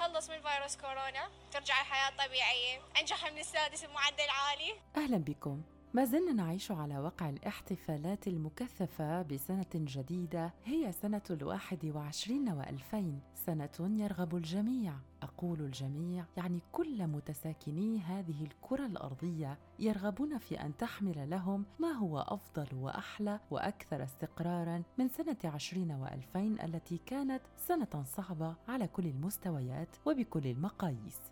نتخلص من فيروس كورونا ترجع الحياة طبيعية. أنجح من السادس بمعدل عالي أهلا بكم. ما زلنا نعيش على وقع الاحتفالات المكثفة بسنة جديدة هي سنة الواحد وعشرين وألفين سنة يرغب الجميع. أقول الجميع يعني كل متساكني هذه الكرة الأرضية يرغبون في أن تحمل لهم ما هو أفضل وأحلى وأكثر استقراراً من سنة عشرين وألفين التي كانت سنة صعبة على كل المستويات وبكل المقاييس.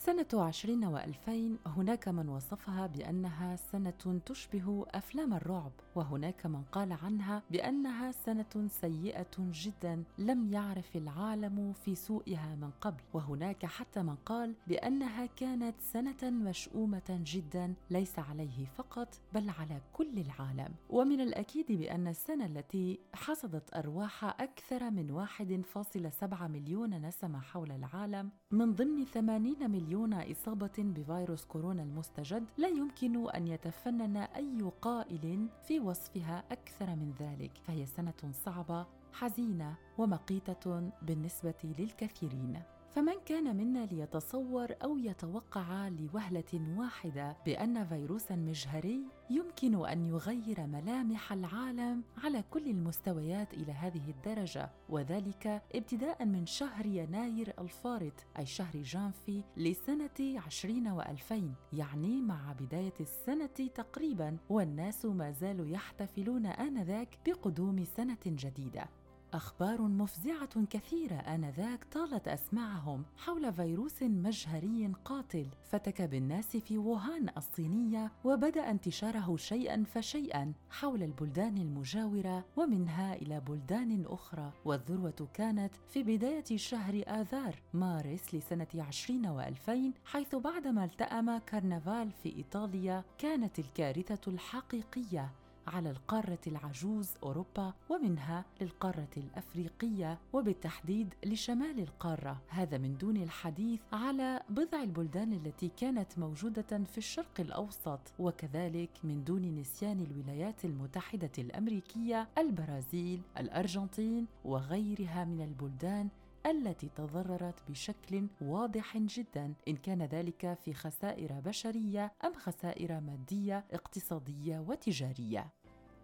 سنة عشرين وألفين هناك من وصفها بأنها سنة تشبه أفلام الرعب وهناك من قال عنها بأنها سنة سيئة جدا لم يعرف العالم في سوءها من قبل. وهناك حتى من قال بأنها كانت سنة مشؤومة جدا ليس عليه فقط بل على كل العالم. ومن الأكيد بأن السنة التي حصدت أرواح أكثر من 1.7 مليون نسمة حول العالم من ضمن 80 مليون إصابة بفيروس كورونا المستجد لا يمكن أن يتفنن أي قائل في وصفها أكثر من ذلك فهي سنة صعبة حزينة ومقيتة بالنسبة للكثيرين. فمن كان منا ليتصور أو يتوقع لوهلة واحدة بأن فيروسا مجهري يمكن أن يغير ملامح العالم على كل المستويات إلى هذه الدرجة وذلك ابتداء من شهر يناير الفارط أي شهر جانفي لسنة عشرين وألفين يعني مع بداية السنة تقريبا والناس ما زالوا يحتفلون آنذاك بقدوم سنة جديدة. أخبار مفزعة كثيرة آنذاك طالت أسماعهم حول فيروس مجهري قاتل. فتك بالناس في ووهان الصينية وبدأ انتشاره شيئا فشيئا حول البلدان المجاورة ومنها إلى بلدان أخرى. والذروة كانت في بداية شهر آذار مارس لسنة عشرين وألفين حيث بعدما التأم كرنفال في إيطاليا كانت الكارثة الحقيقية. على القارة العجوز أوروبا ومنها للقارة الأفريقية وبالتحديد لشمال القارة. هذا من دون الحديث على بضع البلدان التي كانت موجودة في الشرق الأوسط وكذلك من دون نسيان الولايات المتحدة الأمريكية البرازيل الأرجنتين وغيرها من البلدان التي تضررت بشكل واضح جدا إن كان ذلك في خسائر بشرية أم خسائر مادية اقتصادية وتجارية.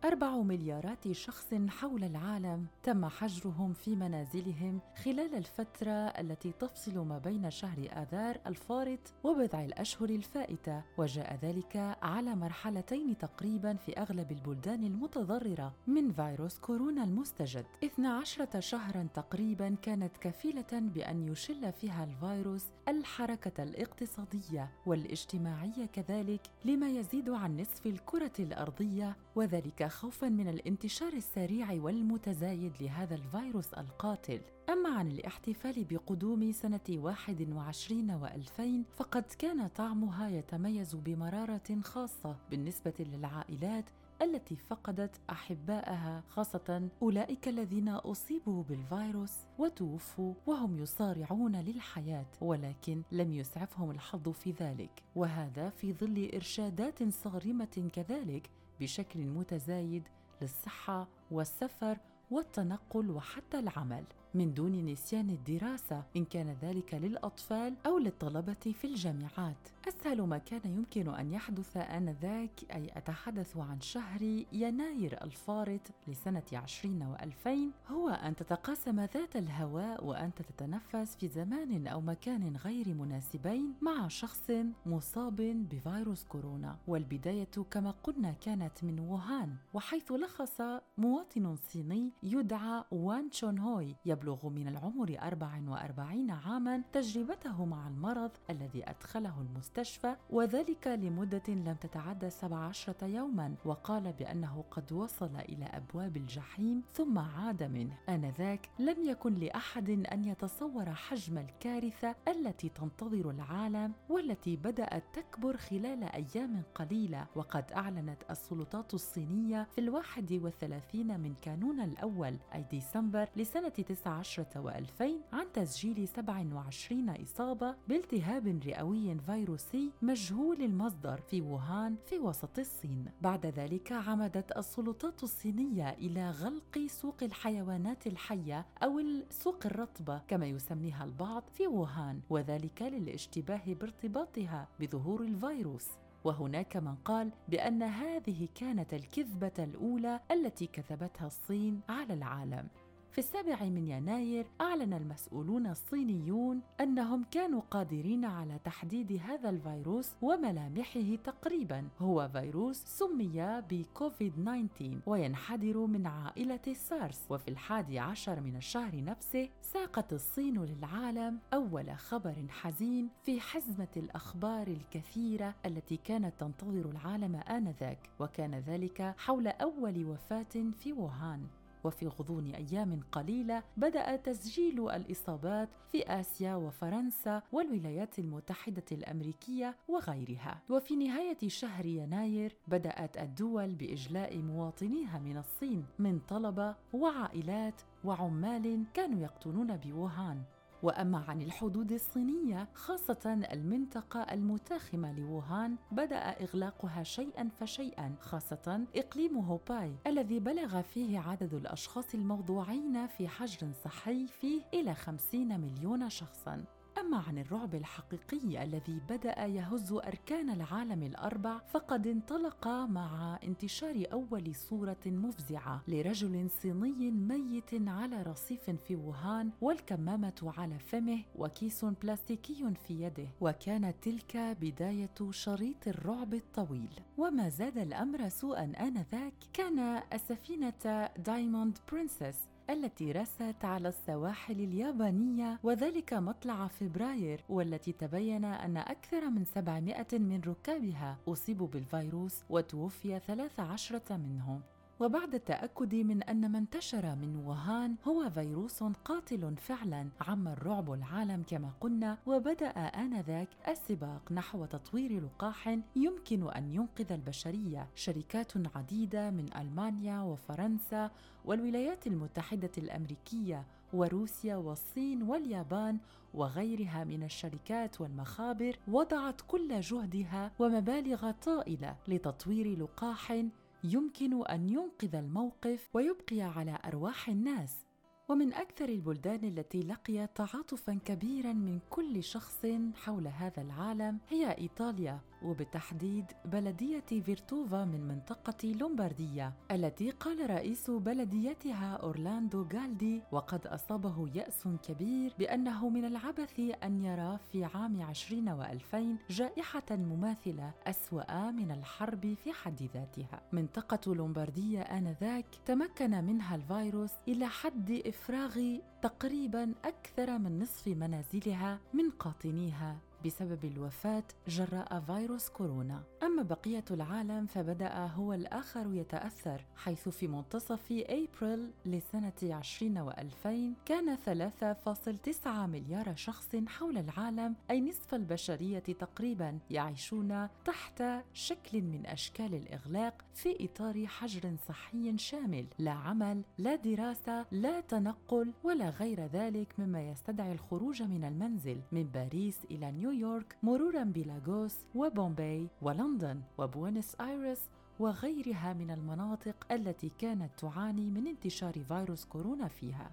أربع مليارات شخص حول العالم تم حجرهم في منازلهم خلال الفترة التي تفصل ما بين شهر آذار الفارط وبضع الأشهر الفائتة وجاء ذلك على مرحلتين تقريبا في أغلب البلدان المتضررة من فيروس كورونا المستجد. 12 شهرا تقريبا كانت كفيلة بأن يشل فيها الفيروس الحركة الاقتصادية والإجتماعية كذلك لما يزيد عن نصف الكرة الأرضية وذلك خوفا من الانتشار السريع والمتزايد لهذا الفيروس القاتل. أما عن الاحتفال بقدوم سنة 21 وألفين فقد كان طعمها يتميز بمرارة خاصة بالنسبة للعائلات التي فقدت احبائها خاصة أولئك الذين أصيبوا بالفيروس وتوفوا وهم يصارعون للحياة ولكن لم يسعفهم الحظ في ذلك. وهذا في ظل إرشادات صارمة كذلك بشكل متزايد للصحة والسفر والتنقل وحتى العمل. من دون نسيان الدراسة إن كان ذلك للأطفال أو للطلبة في الجامعات. أسهل ما كان يمكن أن يحدث آنذاك أي أتحدث عن شهر يناير الفارط لسنة عشرين وألفين هو أن تتقاسم ذات الهواء وانت تتنفس في زمان أو مكان غير مناسبين مع شخص مصاب بفيروس كورونا. والبداية كما قلنا كانت من ووهان وحيث لخص مواطن صيني يدعى وان تشون هوي يبلغ من العمر 44 عاما تجربته مع المرض الذي أدخله المستشفى وذلك لمدة لم تتعدى 17 يوما وقال بأنه قد وصل إلى أبواب الجحيم ثم عاد منه. آنذاك لم يكن لأحد أن يتصور حجم الكارثة التي تنتظر العالم والتي بدأت تكبر خلال أيام قليلة. وقد أعلنت السلطات الصينية في الواحد والثلاثين من كانون الأول أي ديسمبر لسنة 9 عشرة وألفين عن تسجيل 27 إصابة بالتهاب رئوي فيروسي مجهول المصدر في ووهان في وسط الصين. بعد ذلك عمدت السلطات الصينية إلى غلق سوق الحيوانات الحية أو السوق الرطبة كما يسميها البعض في ووهان وذلك للاشتباه بارتباطها بظهور الفيروس. وهناك من قال بأن هذه كانت الكذبة الأولى التي كذبتها الصين على العالم. في السابع من يناير أعلن المسؤولون الصينيون أنهم كانوا قادرين على تحديد هذا الفيروس وملامحه تقريبا. هو فيروس سمي بكوفيد 19 وينحدر من عائلة السارس وفي الحادي عشر من الشهر نفسه ساقت الصين للعالم أول خبر حزين في حزمة الأخبار الكثيرة التي كانت تنتظر العالم آنذاك وكان ذلك حول أول وفاة في ووهان. وفي غضون أيام قليلة بدأ تسجيل الإصابات في آسيا وفرنسا والولايات المتحدة الأمريكية وغيرها. وفي نهاية شهر يناير بدأت الدول بإجلاء مواطنيها من الصين من طلبة وعائلات وعمال كانوا يقطنون بووهان وأما عن الحدود الصينية خاصة المنطقة المتاخمة لووهان بدأ إغلاقها شيئا فشيئا خاصة إقليم هوباي الذي بلغ فيه عدد الأشخاص الموضوعين في حجر صحي فيه إلى 50 مليون شخصا. أما عن الرعب الحقيقي الذي بدأ يهز أركان العالم الأربع فقد انطلق مع انتشار أول صورة مفزعة لرجل صيني ميت على رصيف في ووهان والكمامة على فمه وكيس بلاستيكي في يده. وكانت تلك بداية شريط الرعب الطويل. وما زاد الأمر سوءا آنذاك كان السفينة دايموند برنسس التي رست على السواحل اليابانية وذلك مطلع فبراير والتي تبين أن أكثر من 700 من ركابها أصيبوا بالفيروس وتوفي 13 منهم. وبعد التأكد من أن ما انتشر من ووهان هو فيروس قاتل فعلا عم الرعب العالم كما قلنا وبدأ آنذاك السباق نحو تطوير لقاح يمكن أن ينقذ البشرية. شركات عديدة من ألمانيا وفرنسا والولايات المتحدة الأمريكية وروسيا والصين واليابان وغيرها من الشركات والمخابر وضعت كل جهدها ومبالغ طائلة لتطوير لقاح يمكن أن ينقذ الموقف ويبقي على أرواح الناس. ومن أكثر البلدان التي لقيت تعاطفا كبيرا من كل شخص حول هذا العالم هي إيطاليا. وبالتحديد بلدية فيرتوفا من منطقة لومباردية التي قال رئيس بلديتها أورلاندو غالدي وقد أصابه يأس كبير بأنه من العبث أن يرى في عام 20 وألفين جائحة مماثلة أسوأ من الحرب في حد ذاتها. منطقة لومباردية آنذاك تمكن منها الفيروس إلى حد إفراغ تقريبا أكثر من نصف منازلها من قاطنيها. بسبب الوفاة جراء فيروس كورونا. أما بقية العالم فبدأ هو الآخر يتأثر حيث في منتصف أبريل لسنة 20 وألفين كان 3.9 مليار شخص حول العالم أي نصف البشرية تقريبا يعيشون تحت شكل من أشكال الإغلاق في إطار حجر صحي شامل. لا عمل لا دراسة لا تنقل ولا غير ذلك مما يستدعي الخروج من المنزل من باريس إلى نيويورك. نيويورك مرورا بلاغوس وبومباي ولندن وبوينس آيرس وغيرها من المناطق التي كانت تعاني من انتشار فيروس كورونا فيها.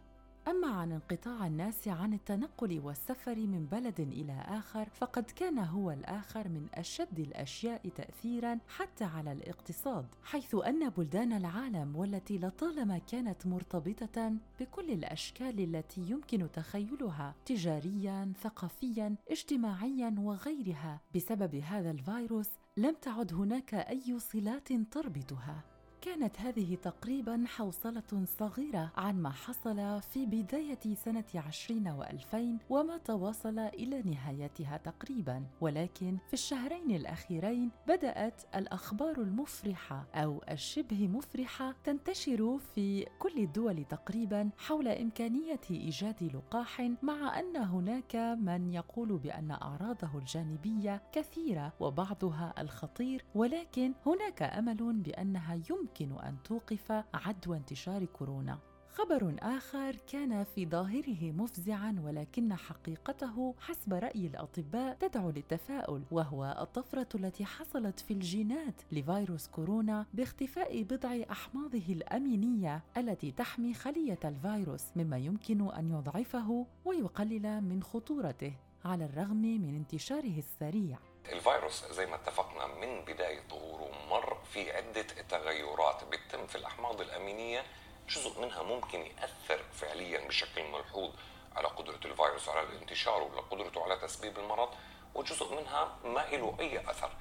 أما عن انقطاع الناس عن التنقل والسفر من بلد إلى آخر فقد كان هو الآخر من أشد الأشياء تأثيرا حتى على الاقتصاد حيث أن بلدان العالم والتي لطالما كانت مرتبطة بكل الأشكال التي يمكن تخيلها تجاريا ثقافيا اجتماعيا وغيرها بسبب هذا الفيروس لم تعد هناك أي صلات تربطها. كانت هذه تقريبا حوصلة صغيرة عن ما حصل في بداية سنة عشرين وألفين وما تواصل إلى نهايتها تقريبا. ولكن في الشهرين الأخيرين بدأت الأخبار المفرحة أو الشبه مفرحة تنتشر في كل الدول تقريبا حول إمكانية إيجاد لقاح مع أن هناك من يقول بأن أعراضه الجانبية كثيرة وبعضها الخطير. ولكن هناك أمل بأنها يمكن يمكن أن توقف عدوى انتشار كورونا. خبر آخر كان في ظاهره مفزعا ولكن حقيقته حسب رأي الأطباء تدعو للتفاؤل وهو الطفرة التي حصلت في الجينات لفيروس كورونا باختفاء بضع أحماضه الأمينية التي تحمي خلية الفيروس مما يمكن أن يضعفه ويقلل من خطورته على الرغم من انتشاره السريع. الفيروس زي ما اتفقنا من بداية ظهوره مر في عدة تغيرات بتتم في الأحماض الأمينية جزء منها ممكن يأثر فعليا بشكل ملحوظ على قدرة الفيروس على الانتشار ولا قدرته على تسبيب المرض وجزء منها ما له أي أثر.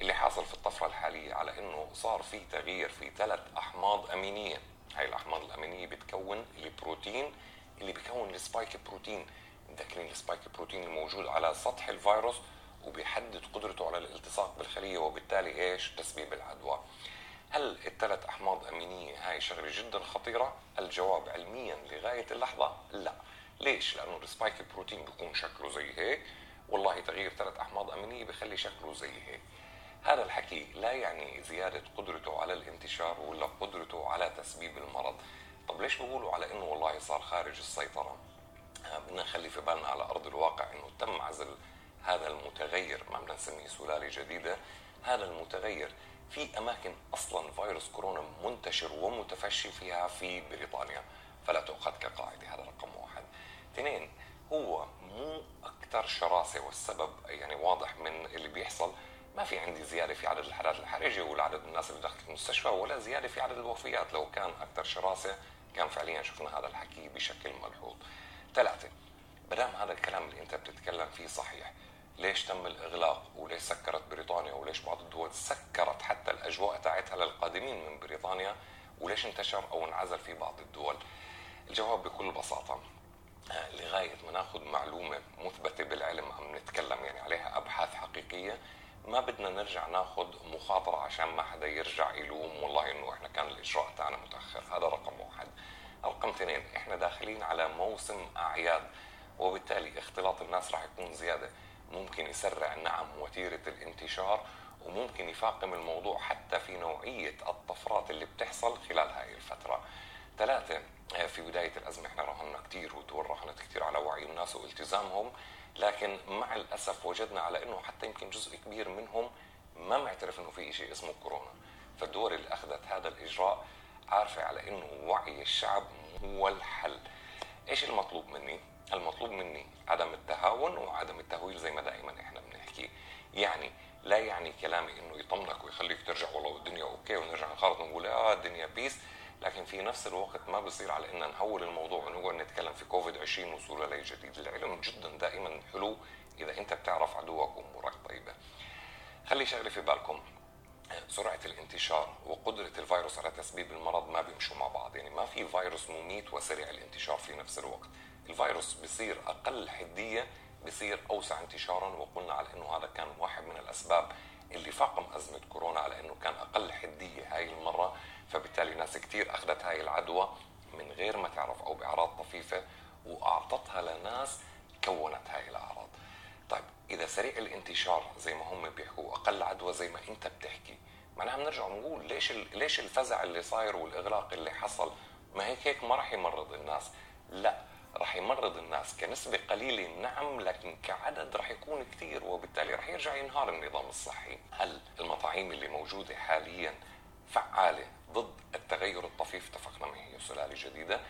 اللي حاصل في الطفرة الحالية على أنه صار في تغيير في ثلاث أحماض أمينية. هاي الأحماض الأمينية بتكون البروتين اللي بيكون ال spike protein. متذكرين ال spike protein الموجود على سطح الفيروس؟ وبيحدد قدرته على الالتصاق بالخلية وبالتالي إيش تسبيب العدوى هل الثلاث أحماض امينيه هاي شغلة جدا خطيرة؟ الجواب علميا لغاية اللحظة لا. ليش؟ لأنه السبايك بروتين بيكون شكله زي هيك والله تغيير ثلاث أحماض امينيه بخلي شكله زي هيك. هذا الحكي لا يعني زيادة قدرته على الانتشار ولا قدرته على تسبيب المرض. طب ليش بيقولوا على إنه والله صار خارج السيطرة؟ آه، بدنا نخلي في بالنا على أرض الواقع إنه تم عزل هذا المتغير ما بدنا نسميه سلاله جديدة هذا المتغير في أماكن أصلا فيروس كورونا منتشر ومتفشي فيها في بريطانيا. فلا تؤخذ كقاعدة هذا رقم واحد. اثنين هو مو أكثر شراسة والسبب يعني واضح من اللي بيحصل. ما في عندي زيادة في عدد الحالات الحرجة ولا عدد الناس اللي دخلت المستشفى ولا زيادة في عدد الوفيات. لو كان أكثر شراسة كان فعليا شفنا هذا الحكي بشكل ملحوظ. ثلاثة بدام هذا الكلام اللي أنت بتتكلم فيه صحيح ليش تم الإغلاق وليش سكرت بريطانيا وليش بعض الدول سكرت حتى الأجواء تاعتها للقادمين من بريطانيا وليش انتشر أو انعزل في بعض الدول؟ الجواب بكل بساطة آه، لغاية ما ناخذ معلومة مثبتة بالعلم عم نتكلم يعني عليها أبحاث حقيقية ما بدنا نرجع ناخذ مخاطرة عشان ما حدا يرجع يلوم والله إنه إحنا كان الإجراء تاعنا متأخر. هذا رقم واحد. رقم اثنين إحنا داخلين على موسم أعياد وبالتالي اختلاط الناس راح يكون زيادة. ممكن يسرع نعم وتيرة الانتشار وممكن يفاقم الموضوع حتى في نوعية الطفرات اللي بتحصل خلال هاي الفترة. ثلاثة آه، في بداية الأزمة إحنا راهنا كثير والدول راهنت كثير على وعي الناس والتزامهم لكن مع الأسف وجدنا على أنه حتى يمكن جزء كبير منهم ما معترف أنه في شيء اسمه كورونا. فالدول اللي أخذت هذا الإجراء عارفة على أنه وعي الشعب هو الحل. إيش المطلوب مني؟ المطلوب مني عدم التهاون وعدم التهويل زي ما دائما إحنا بنحكي. يعني لا يعني كلامي إنه يطمنك ويخليك ترجع والله الدنيا okay ونرجع نخرط ونقول آه الدنيا peace لكن في نفس الوقت ما بصير على ان نهول الموضوع ونقعد نتكلم في كوفيد 20 وصولة لي جديد. العلم جدا دائما حلو إذا أنت بتعرف عدوك وأمورك طيبة. خلي شغله في بالكم. سرعة الانتشار وقدرة الفيروس على تسبيب المرض ما بيمشوا مع بعض. يعني ما في فيروس مميت وسريع الانتشار في نفس الوقت. الفيروس بصير أقل حدية بصير أوسع انتشارا وقلنا على إنه هذا كان واحد من الأسباب اللي فاقم أزمة كورونا على إنه كان أقل حدية هاي المرة فبالتالي ناس كثير أخذت هاي العدوى من غير ما تعرف أو بأعراض طفيفة وأعطتها لناس كونت هاي الأعراض. طيب إذا سريع الانتشار زي ما هم بيحكوا أقل عدوى زي ما أنت بتحكي معناها بنرجع نقول ليش ليش الفزع اللي صاير والإغلاق اللي حصل ما هيك هيك ما راح يمرض الناس لا راح يمرض الناس كنسبة قليلة. نعم لكن كعدد راح يكون كثير وبالتالي راح يرجع ينهار النظام الصحي. هل المطاعيم اللي موجودة حاليا فعالة ضد التغير الطفيف؟ اتفقنا هي سلالة جديدة.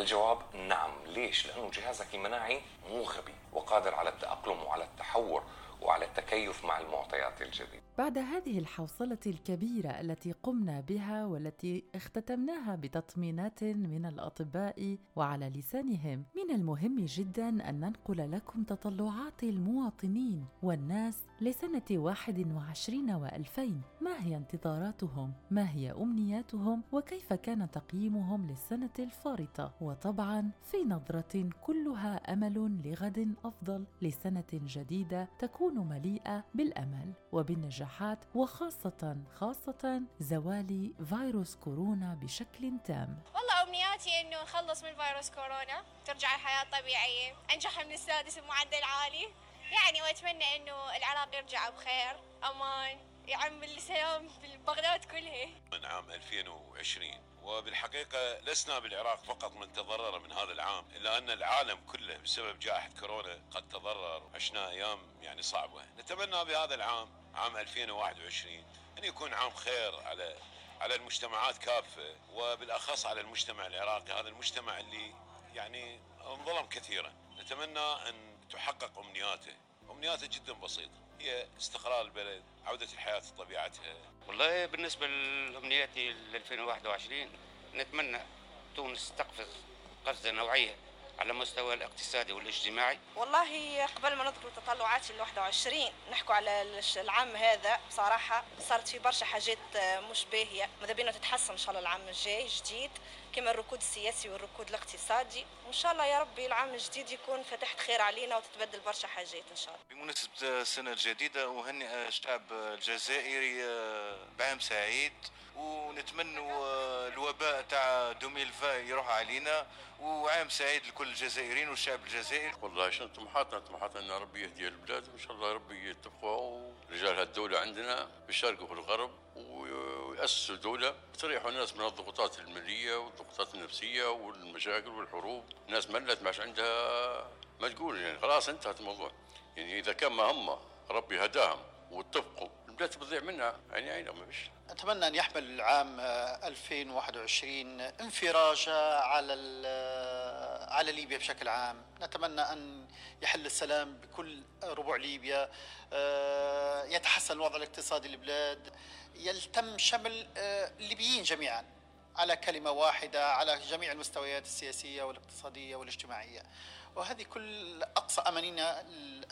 الجواب نعم. ليش؟ لأنه جهازك المناعي مو غبي وقادر على التأقلم وعلى التحور. وعلى التكيف مع المعطيات الجديدة بعد هذه الحوصلة الكبيرة التي قمنا بها والتي اختتمناها بتطمينات من الأطباء وعلى لسانهم من المهم جدا أن ننقل لكم تطلعات المواطنين والناس لسنة 21 وألفين ما هي انتظاراتهم؟ ما هي أمنياتهم؟ وكيف كان تقييمهم للسنة الفارطة؟ وطبعا في نظرة كلها أمل لغد أفضل لسنة جديدة تكون مليئة بالأمل وبالنجاحات وخاصة خاصة زوال فيروس كورونا بشكل تام. والله أمنياتي إنه نخلص من فيروس كورونا ترجع الحياة الطبيعية أنجح من السادس بمعدل عالي. يعني وأتمنى إنه العراق يرجع بخير أمان يعم السلام في بغداد كلها. من عام 2020 وبالحقيقة لسنا بالعراق فقط من تضرر من هذا العام إلا أن العالم كله بسبب جائحة كورونا قد تضرر. عشنا أيام يعني صعبة. نتمنى بهذا العام عام 2021 أن يكون عام خير على على المجتمعات كافة وبالأخص على المجتمع العراقي. هذا المجتمع اللي يعني انظلم كثيرا. نتمنى أن تحقق أمنياته. أمنياته جدا بسيطة. هي استقرار البلد عودة الحياة لطبيعتها. والله بالنسبة لأمنياتي ل 2021 نتمنى تونس تقفز قفزة نوعية. على مستوى الاقتصادي والاجتماعي؟ والله قبل ما نذكر تطلعات ال 21 نحكوا على العام هذا بصراحة صارت في برشا حاجات مش باهية. ماذا بينا تتحسن إن شاء الله العام الجاي جديد كما الركود السياسي والركود الاقتصادي. وإن شاء الله يا ربي العام الجديد يكون فتحت خير علينا وتتبدل برشا حاجات إن شاء الله. بمناسبة السنة الجديدة أهنئ الشعب الجزائري بعام سعيد. ونتمنوا آه، الوباء تاع 2020 يروح علينا. وعام سعيد لكل الجزائريين والشعب الجزائري. والله شنو طموحاتنا طموحاتنا ان ربي يهدي البلاد. وإن شاء الله ربي يتفقوا رجال هالدولة عندنا في الغرب ويأسسوا دولة تريحوا الناس من الضغوطات المالية والضغوطات النفسية والمشاكل والحروب. الناس ملت ما عندها ما تقول يعني خلاص انتهت الموضوع. يعني إذا كان مهمة ربي هداهم واتفقوا. البلاد بتضيع منها. يعني عينه ما فيش أتمنى أن يحمل العام 2021 انفراج على على ليبيا بشكل عام. نتمنى أن يحل السلام بكل ربوع ليبيا. آه، يتحسن الوضع الاقتصادي للبلاد. يلتم شمل آه، الليبيين جميعا على كلمة واحدة على جميع المستويات السياسية والاقتصادية والاجتماعية. وهذه كل أقصى أمانينا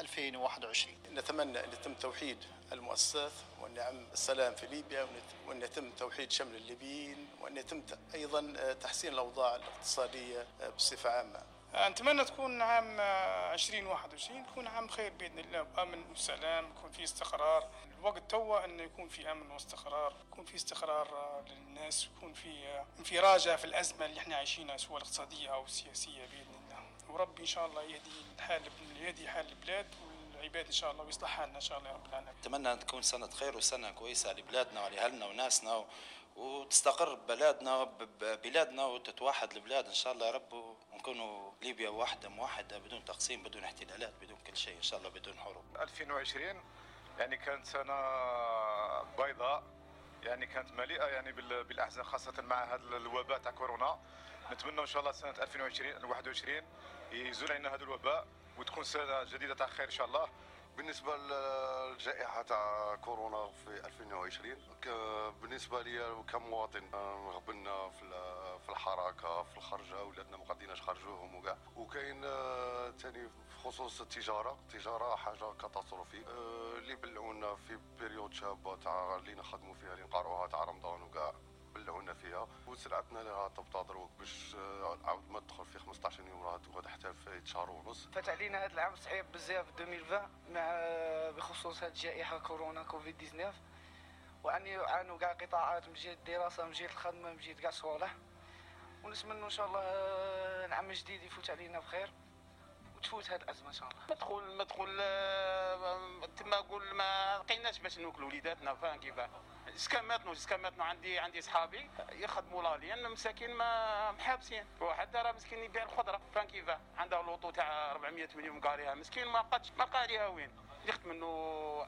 2021 نتمنى أن يتم توحيد المؤسسات وأن يعم السلام في ليبيا وأن يتم توحيد شمل الليبيين وأن يتم أيضا تحسين الأوضاع الاقتصادية بصفة عامة. نتمنى تكون عام 2021 يكون عام خير بإذن الله بامن وسلام يكون فيه استقرار. الوقت توا إنه يكون في أمن واستقرار يكون في استقرار للناس يكون في انفراجة في الأزمة اللي إحنا عايشينها سواء الاقتصادية أو السياسية بإذن الله وربي إن شاء الله يهدي الحال يهدي حال البلاد والعباد إن شاء الله ويصلح حالنا إن شاء الله يا رب العالمين. أتمنى أن تكون سنة خير وسنة كويسة لبلادنا ولأهلنا وناسنا وتستقر بلادنا ببلادنا وتتوحد البلاد إن شاء الله يا رب. ونكونوا ليبيا واحدة موحدة بدون تقسيم بدون احتلالات بدون كل شيء إن شاء الله بدون حروب. 2020 يعني كانت سنة بيضاء يعني كانت مليئة يعني بالأحزان خاصة مع هذا الوباء تاع كورونا. نتمنى إن شاء الله سنة 2020 21 يزول علينا هذا الوباء وتكون سنه جديده تاع خير ان شاء الله بالنسبة للجائحه تاع كورونا في 2020 بالنسبة لي كمواطن غبنا في الحركه في الخرجه ولادنا ما قاديناش خرجوهم وكاع وكاين ثاني خصوص التجاره التجاره حاجة catastrophe اللي بلعونا في période شابه تاع اللي نخدموا فيها اللي نقرعوها تاع رمضان وكاع بلعونا فيها. وسرعتنا لها تبطا دروك باش آه، عاود ما تدخل في 15 يوم راه تقعد حتى في شهر ونص. فات علينا هذا العام صعيب بزاف 2020 مع بخصوص هذه الجائحه كورونا كوفيد 19 وأني يعانوا كاع قطاعات من جهة الدراسة من جهة الخدمة من جهة كاع صوالح. ونتمنى إن شاء الله آه، العام الجديد يفوت علينا بخير وتفوت هذه الأزمة إن شاء الله. مدخول مدخول تما نقول ما لقيناش باش نوكلوا وليداتنا فاهم كيفاه سكاماتنو سكاماتنو عندي عندي صحابي يخدموا لا لأن مساكين ما محابسين. واحد راه مسكين يبيع الخضرة فاهم كيفاه. عنده لوطو تاع 400 مليون قاريها مسكين ما قدش ما قاريها وين. يخدم انه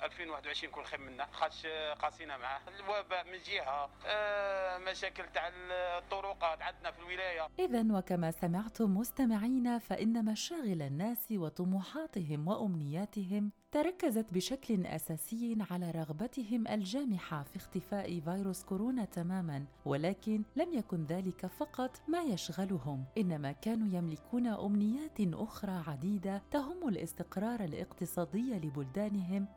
2021 يكون خير منا. خاش قاسينا معاه. الوباء من جهة آه مشاكل تاع الطرقات عندنا في الولاية. اذا وكما سمعتم مستمعينا فإن مشاغل الناس وطموحاتهم وأمنياتهم تركزت بشكل أساسي على رغبتهم الجامحة في اختفاء فيروس كورونا تماما ولكن لم يكن ذلك فقط ما يشغلهم. إنما كانوا يملكون أمنيات أخرى عديدة تهم الاستقرار الاقتصادي لبلدانهم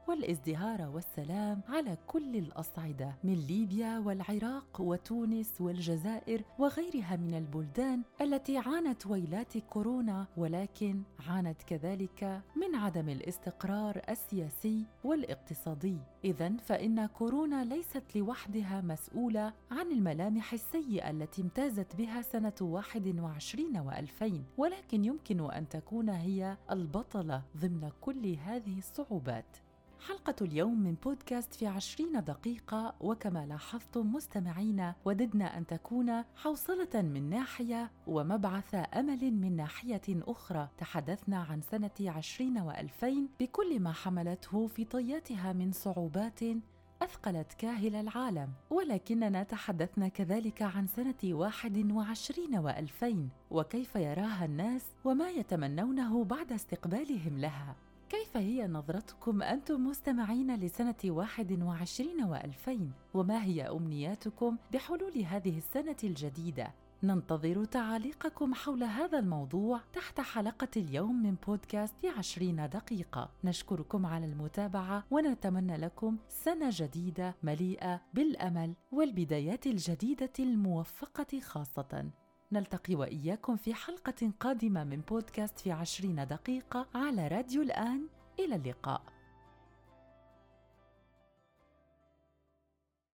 والازدهار والسلام على كل الأصعدة من ليبيا والعراق وتونس والجزائر وغيرها من البلدان التي عانت ويلات كورونا ولكن عانت كذلك من عدم الاستقرار السياسي والاقتصادي. اذا فإن كورونا ليست لوحدها مسؤولة عن الملامح السيئة التي امتازت بها سنة 21 و2000 ولكن يمكن أن تكون هي البطلة ضمن كل هذه الصعوبات. حلقة اليوم من بودكاست في عشرين دقيقة وكما لاحظتم مستمعينا وددنا أن تكون حوصلة من ناحية ومبعث أمل من ناحية أخرى. تحدثنا عن سنة عشرين وألفين بكل ما حملته في طياتها من صعوبات أثقلت كاهل العالم. ولكننا تحدثنا كذلك عن سنة واحد وعشرين وألفين وكيف يراها الناس وما يتمنونه بعد استقبالهم لها. كيف هي نظرتكم أنتم مستمعين لسنة واحد وعشرين وألفين؟ وما هي أمنياتكم بحلول هذه السنة الجديدة؟ ننتظر تعاليقكم حول هذا الموضوع تحت حلقة اليوم من بودكاست عشرين دقيقة. نشكركم على المتابعة ونتمنى لكم سنة جديدة مليئة بالأمل والبدايات الجديدة الموفقة خاصة. نلتقي وإياكم في حلقة قادمة من بودكاست في عشرين دقيقة على راديو الآن. إلى اللقاء.